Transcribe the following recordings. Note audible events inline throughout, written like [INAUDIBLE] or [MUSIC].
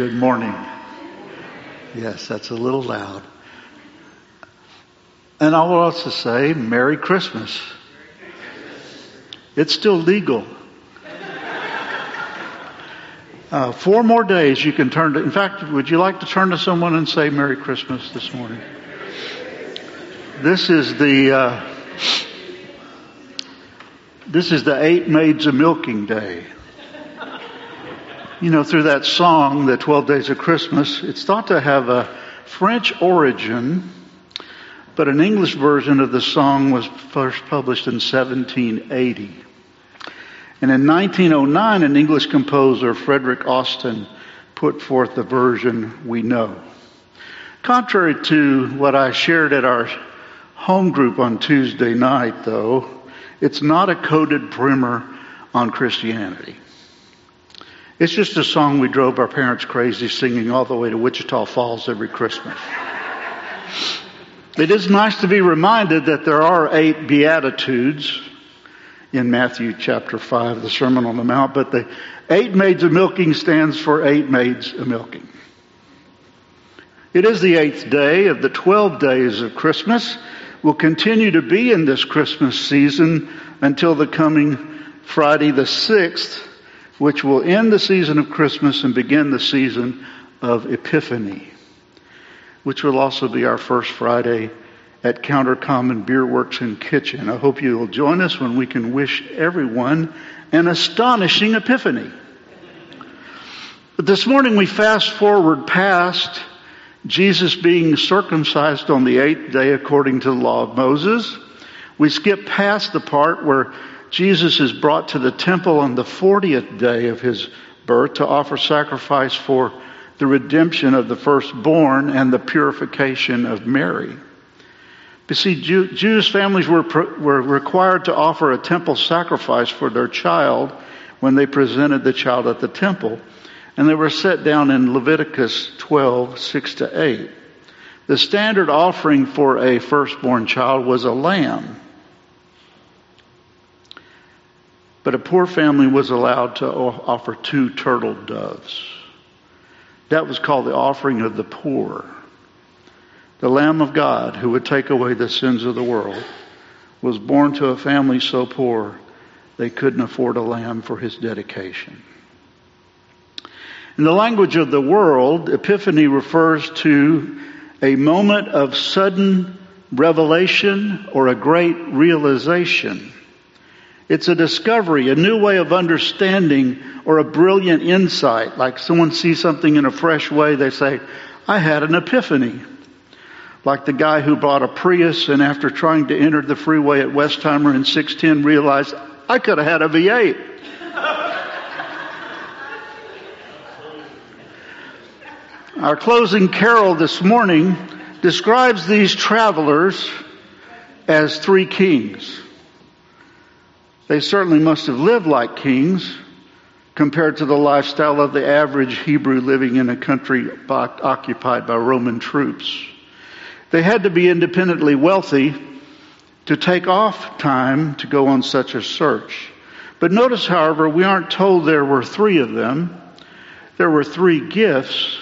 Good morning. Yes, that's a little loud. And I will also say Merry Christmas. It's still legal. Uh, four more days you can turn to, in fact, would you like to turn to someone and say Merry Christmas this morning? This is the, uh, this is the eight maids a milking day. You know, through that song, the 12 days of Christmas, it's thought to have a French origin, but an English version of the song was first published in 1780. And in 1909, an English composer, Frederick Austin, put forth the version we know. Contrary to what I shared at our home group on Tuesday night, though, it's not a coded primer on Christianity. It's just a song we drove our parents crazy singing all the way to Wichita Falls every Christmas. It is nice to be reminded that there are eight Beatitudes in Matthew chapter 5, the Sermon on the Mount, but the eight maids of milking stands for eight maids of milking. It is the eighth day of the 12 days of Christmas. We'll continue to be in this Christmas season until the coming Friday the 6th, which will end the season of Christmas and begin the season of Epiphany, which will also be our first Friday at Counter Common Beer Works and Kitchen. I hope you will join us when we can wish everyone an astonishing epiphany. But this morning we fast forward past Jesus being circumcised on the eighth day according to the law of Moses. We skip past the part where Jesus is brought to the temple on the 40th day of his birth to offer sacrifice for the redemption of the firstborn and the purification of Mary. You see, Jew, Jewish families were, were required to offer a temple sacrifice for their child when they presented the child at the temple. And they were set down in Leviticus 12, 6 to 8. The standard offering for a firstborn child was a lamb. But a poor family was allowed to offer two turtle doves. That was called the offering of the poor the Lamb of God who would take away the sins of the world, was born to a family so poor they couldn't afford a lamb for his dedication. In the language of the world, Epiphany refers to a moment of sudden revelation or a great realization. It's a discovery, a new way of understanding or a brilliant insight. Like someone sees something in a fresh way, they say, I had an epiphany. Like the guy who bought a Prius and after trying to enter the freeway at Westheimer in 610 realized, I could have had a V8. [LAUGHS] Our closing carol this morning describes these travelers as three kings. They certainly must have lived like kings compared to the lifestyle of the average Hebrew living in a country occupied by Roman troops. They had to be independently wealthy to take off time to go on such a search. But notice, however, we aren't told there were three of them. There were three gifts,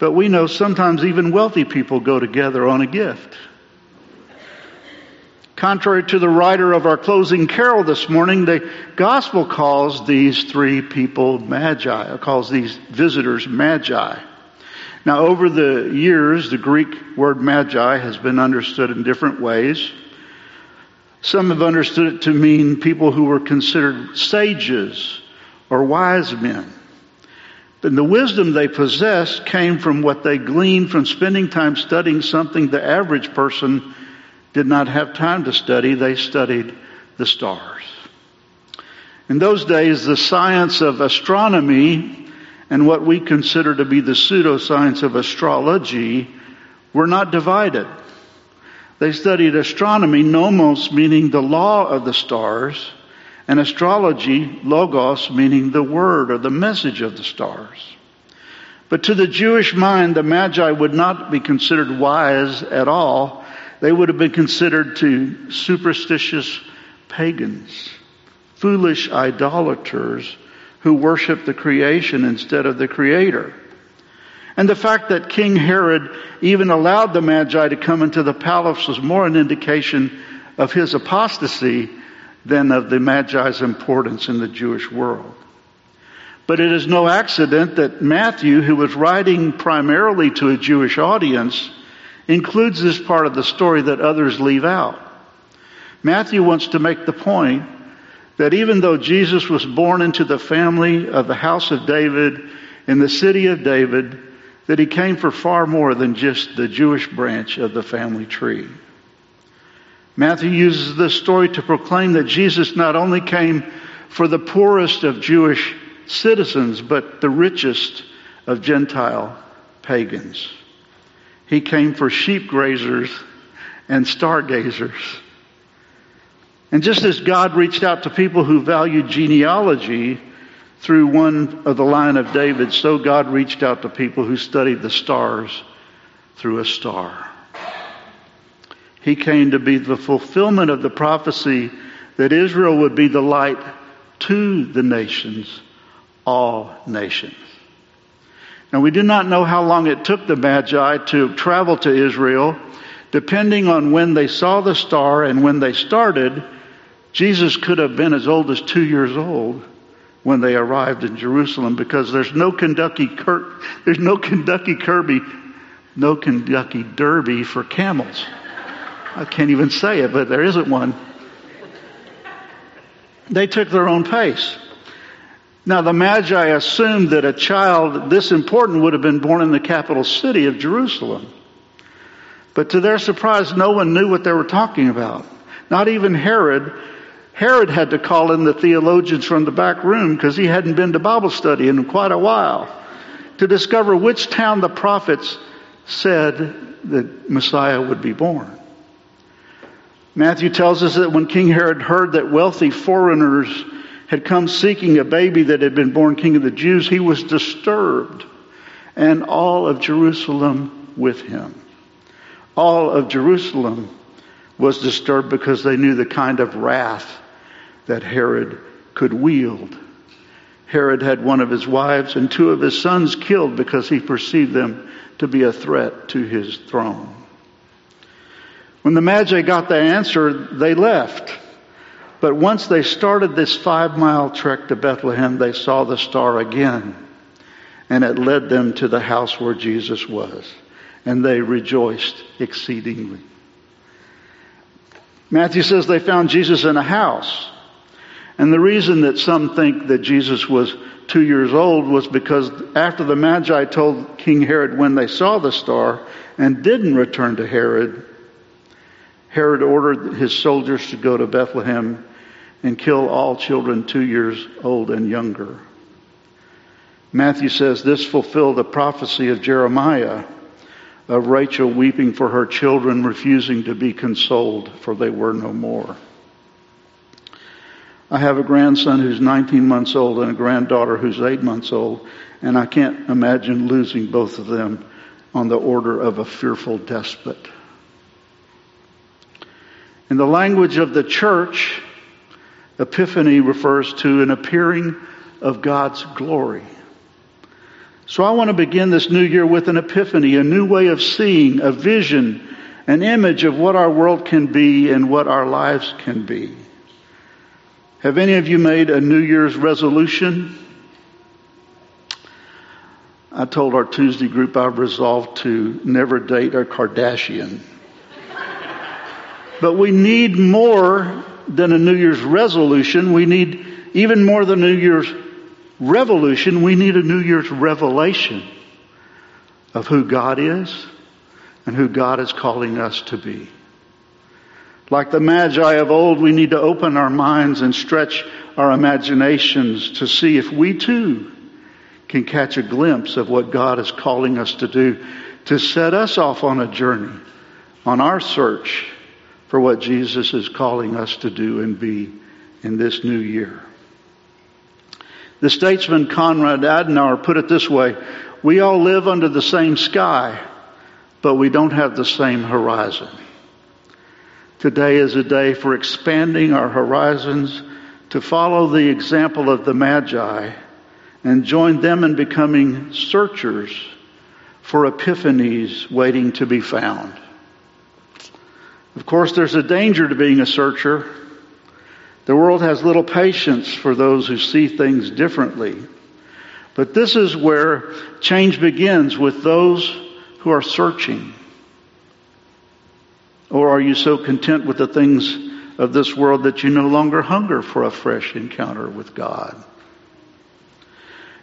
but we know sometimes even wealthy people go together on a gift. Contrary to the writer of our closing carol this morning, the gospel calls these three people magi, or calls these visitors magi. Now, over the years, the Greek word magi has been understood in different ways. Some have understood it to mean people who were considered sages or wise men. And the wisdom they possessed came from what they gleaned from spending time studying something the average person did not have time to study. They studied the stars. In those days, the science of astronomy and what we consider to be the pseudoscience of astrology were not divided. They studied astronomy, nomos, meaning the law of the stars, and astrology, logos, meaning the word or the message of the stars. But to the Jewish mind, the Magi would not be considered wise at all. They would have been considered to superstitious pagans, foolish idolaters who worship the creation instead of the creator. And the fact that King Herod even allowed the Magi to come into the palace was more an indication of his apostasy than of the Magi's importance in the Jewish world. But it is no accident that Matthew, who was writing primarily to a Jewish audience, includes this part of the story that others leave out. Matthew wants to make the point that even though Jesus was born into the family of the house of David in the city of David, that he came for far more than just the Jewish branch of the family tree. Matthew uses this story to proclaim that Jesus not only came for the poorest of Jewish citizens, but the richest of Gentile pagans. He came for sheep grazers and stargazers. And just as God reached out to people who valued genealogy through one of the line of David, so God reached out to people who studied the stars through a star. He came to be the fulfillment of the prophecy that Israel would be the light to the nations, all nations. Now, we do not know how long it took the Magi to travel to Israel. Depending on when they saw the star and when they started, Jesus could have been as old as two years old when they arrived in Jerusalem because there's no Kentucky Kurt, there's no Kentucky Kirby, no Kentucky Derby for camels. I can't even say it, but there isn't one. They took their own pace. Now, the Magi assumed that a child this important would have been born in the capital city of Jerusalem. But to their surprise, no one knew what they were talking about. Not even Herod. Herod had to call in the theologians from the back room because he hadn't been to Bible study in quite a while to discover which town the prophets said that Messiah would be born. Matthew tells us that when King Herod heard that wealthy foreigners had come seeking a baby that had been born king of the Jews, he was disturbed, and all of Jerusalem with him. All of Jerusalem was disturbed because they knew the kind of wrath that Herod could wield. Herod had one of his wives and two of his sons killed because he perceived them to be a threat to his throne. When the Magi got the answer, they left. But once they started this five mile trek to Bethlehem, they saw the star again. And it led them to the house where Jesus was. And they rejoiced exceedingly. Matthew says they found Jesus in a house. And the reason that some think that Jesus was two years old was because after the Magi told King Herod when they saw the star and didn't return to Herod, Herod ordered his soldiers to go to Bethlehem and kill all children two years old and younger. Matthew says this fulfilled the prophecy of Jeremiah of Rachel weeping for her children, refusing to be consoled, for they were no more. I have a grandson who's 19 months old and a granddaughter who's 8 months old, and I can't imagine losing both of them on the order of a fearful despot. In the language of the church, Epiphany refers to an appearing of God's glory. So I want to begin this new year with an epiphany, a new way of seeing, a vision, an image of what our world can be and what our lives can be. Have any of you made a New Year's resolution? I told our Tuesday group I've resolved to never date a Kardashian. But we need more than a New Year's resolution. We need even more than New Year's revolution. We need a New Year's revelation of who God is and who God is calling us to be. Like the Magi of old, we need to open our minds and stretch our imaginations to see if we too can catch a glimpse of what God is calling us to do to set us off on a journey, on our search for what Jesus is calling us to do and be in this new year. The statesman Konrad Adenauer put it this way We all live under the same sky, but we don't have the same horizon. Today is a day for expanding our horizons to follow the example of the Magi and join them in becoming searchers for epiphanies waiting to be found. Of course, there's a danger to being a searcher. The world has little patience for those who see things differently. But this is where change begins with those who are searching. Or are you so content with the things of this world that you no longer hunger for a fresh encounter with God?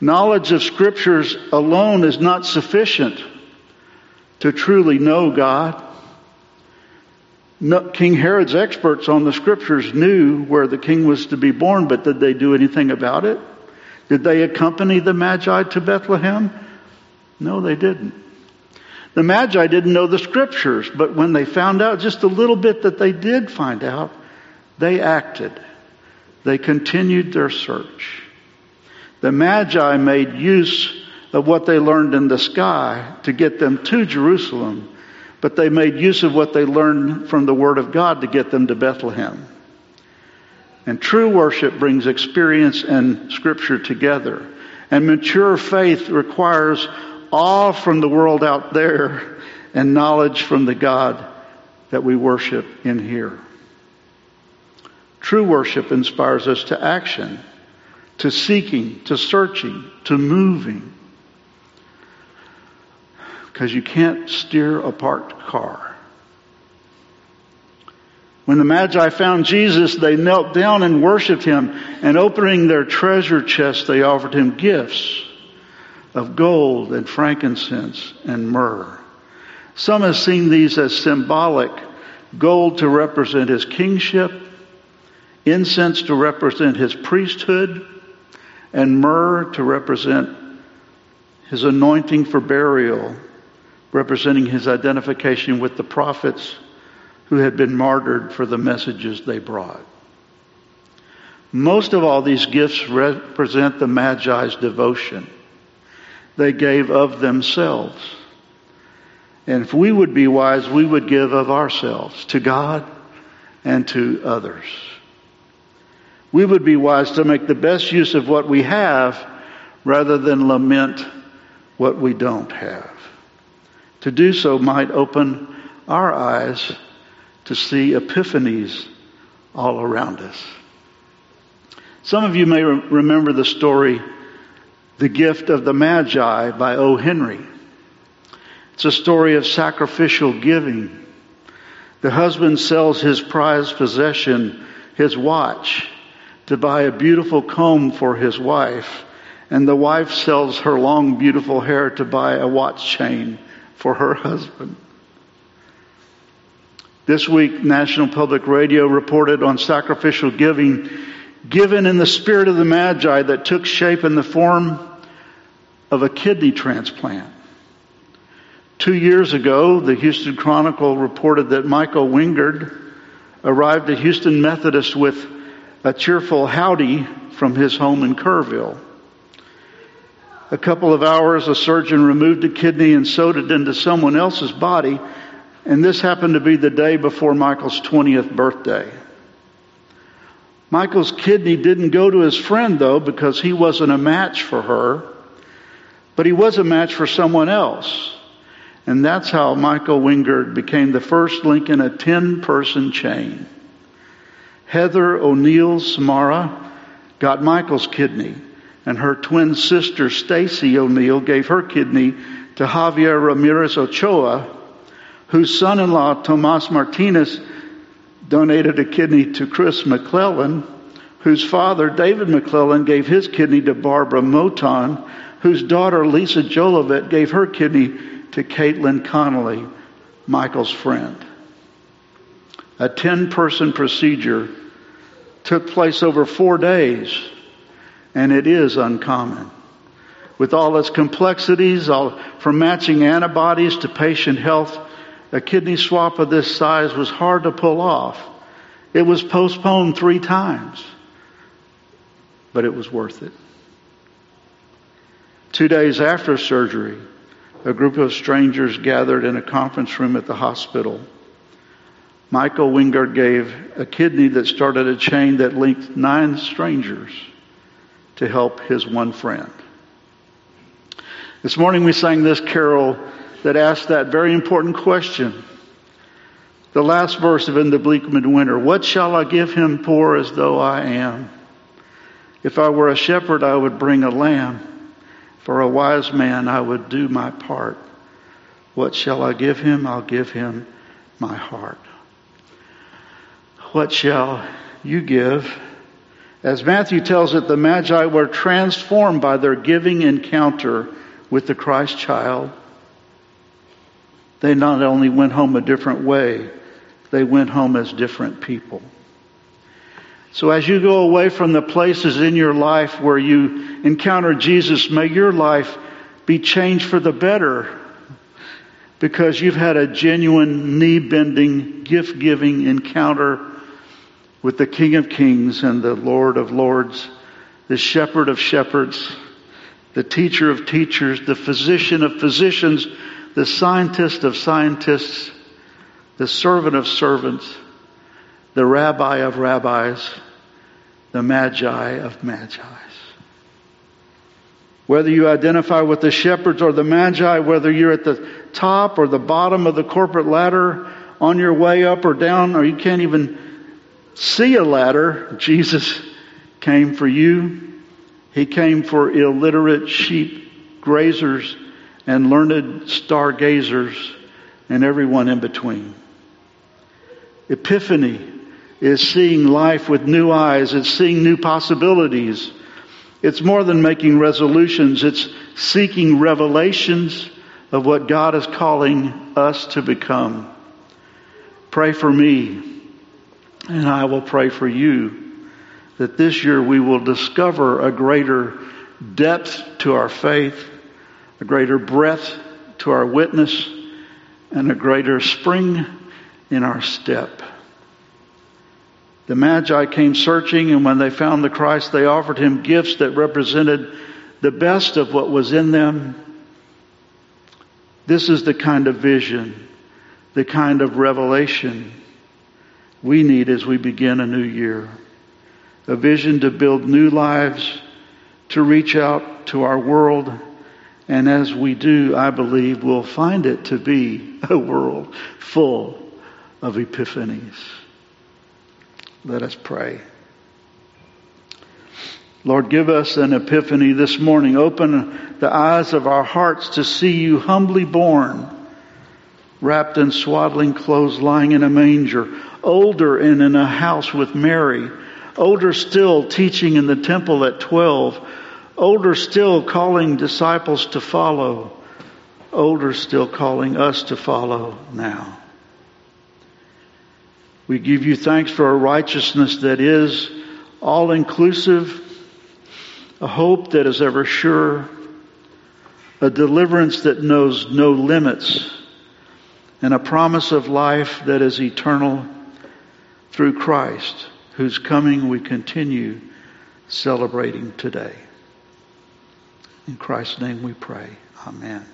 Knowledge of scriptures alone is not sufficient to truly know God. King Herod's experts on the scriptures knew where the king was to be born, but did they do anything about it? Did they accompany the Magi to Bethlehem? No, they didn't. The Magi didn't know the scriptures, but when they found out just a little bit that they did find out, they acted. They continued their search. The Magi made use of what they learned in the sky to get them to Jerusalem, but they made use of what they learned from the Word of God to get them to Bethlehem. And true worship brings experience and Scripture together. And mature faith requires awe from the world out there and knowledge from the God that we worship in here. True worship inspires us to action to seeking, to searching, to moving. Because you can't steer a parked car. When the Magi found Jesus, they knelt down and worshiped him, and opening their treasure chest, they offered him gifts of gold and frankincense and myrrh. Some have seen these as symbolic gold to represent his kingship, incense to represent his priesthood, and myrrh to represent his anointing for burial, representing his identification with the prophets who had been martyred for the messages they brought. Most of all, these gifts represent the Magi's devotion. They gave of themselves. And if we would be wise, we would give of ourselves to God and to others we would be wise to make the best use of what we have rather than lament what we don't have. To do so might open our eyes to see epiphanies all around us. Some of you may re- remember the story, The Gift of the Magi by O. Henry. It's a story of sacrificial giving. The husband sells his prized possession, his watch, to buy a beautiful comb for his wife, and the wife sells her long, beautiful hair to buy a watch chain for her husband. This week, National Public Radio reported on sacrificial giving given in the spirit of the Magi that took shape in the form of a kidney transplant. Two years ago, the Houston Chronicle reported that Michael Wingard arrived at Houston Methodist with a cheerful howdy from his home in Kerrville. A couple of hours, a surgeon removed a kidney and sewed it into someone else's body, and this happened to be the day before Michael's 20th birthday. Michael's kidney didn't go to his friend, though, because he wasn't a match for her, but he was a match for someone else. And that's how Michael Wingard became the first link in a 10 person chain. Heather O'Neill Samara got Michael's kidney, and her twin sister Stacy O'Neill gave her kidney to Javier Ramirez Ochoa, whose son-in-law Tomas Martinez donated a kidney to Chris McClellan, whose father David McClellan gave his kidney to Barbara Moton, whose daughter Lisa Jolivet gave her kidney to Caitlin Connolly, Michael's friend. A 10 person procedure took place over four days, and it is uncommon. With all its complexities, all, from matching antibodies to patient health, a kidney swap of this size was hard to pull off. It was postponed three times, but it was worth it. Two days after surgery, a group of strangers gathered in a conference room at the hospital. Michael Wingard gave a kidney that started a chain that linked nine strangers to help his one friend. This morning we sang this carol that asked that very important question. The last verse of In the Bleak Midwinter. What shall I give him poor as though I am? If I were a shepherd, I would bring a lamb. For a wise man, I would do my part. What shall I give him? I'll give him my heart. What shall you give? As Matthew tells it, the Magi were transformed by their giving encounter with the Christ child. They not only went home a different way, they went home as different people. So as you go away from the places in your life where you encounter Jesus, may your life be changed for the better because you've had a genuine knee bending, gift giving encounter with the King of Kings and the Lord of Lords, the Shepherd of Shepherds, the Teacher of Teachers, the Physician of Physicians, the Scientist of Scientists, the Servant of Servants, the Rabbi of Rabbis, the Magi of Magi. Whether you identify with the shepherds or the magi, whether you're at the top or the bottom of the corporate ladder, on your way up or down, or you can't even see a ladder. Jesus came for you. He came for illiterate sheep grazers and learned stargazers and everyone in between. Epiphany is seeing life with new eyes. It's seeing new possibilities. It's more than making resolutions. It's seeking revelations of what God is calling us to become. Pray for me and I will pray for you that this year we will discover a greater depth to our faith, a greater breadth to our witness, and a greater spring in our step. The Magi came searching, and when they found the Christ, they offered him gifts that represented the best of what was in them. This is the kind of vision, the kind of revelation we need as we begin a new year. A vision to build new lives, to reach out to our world, and as we do, I believe we'll find it to be [LAUGHS] a world full of epiphanies. Let us pray. Lord, give us an epiphany this morning. Open the eyes of our hearts to see you humbly born, wrapped in swaddling clothes, lying in a manger older and in a house with Mary, older still teaching in the temple at 12, older still calling disciples to follow, older still calling us to follow now. We give you thanks for a righteousness that is all inclusive, a hope that is ever sure, a deliverance that knows no limits, and a promise of life that is eternal through Christ, whose coming we continue celebrating today. In Christ's name we pray. Amen.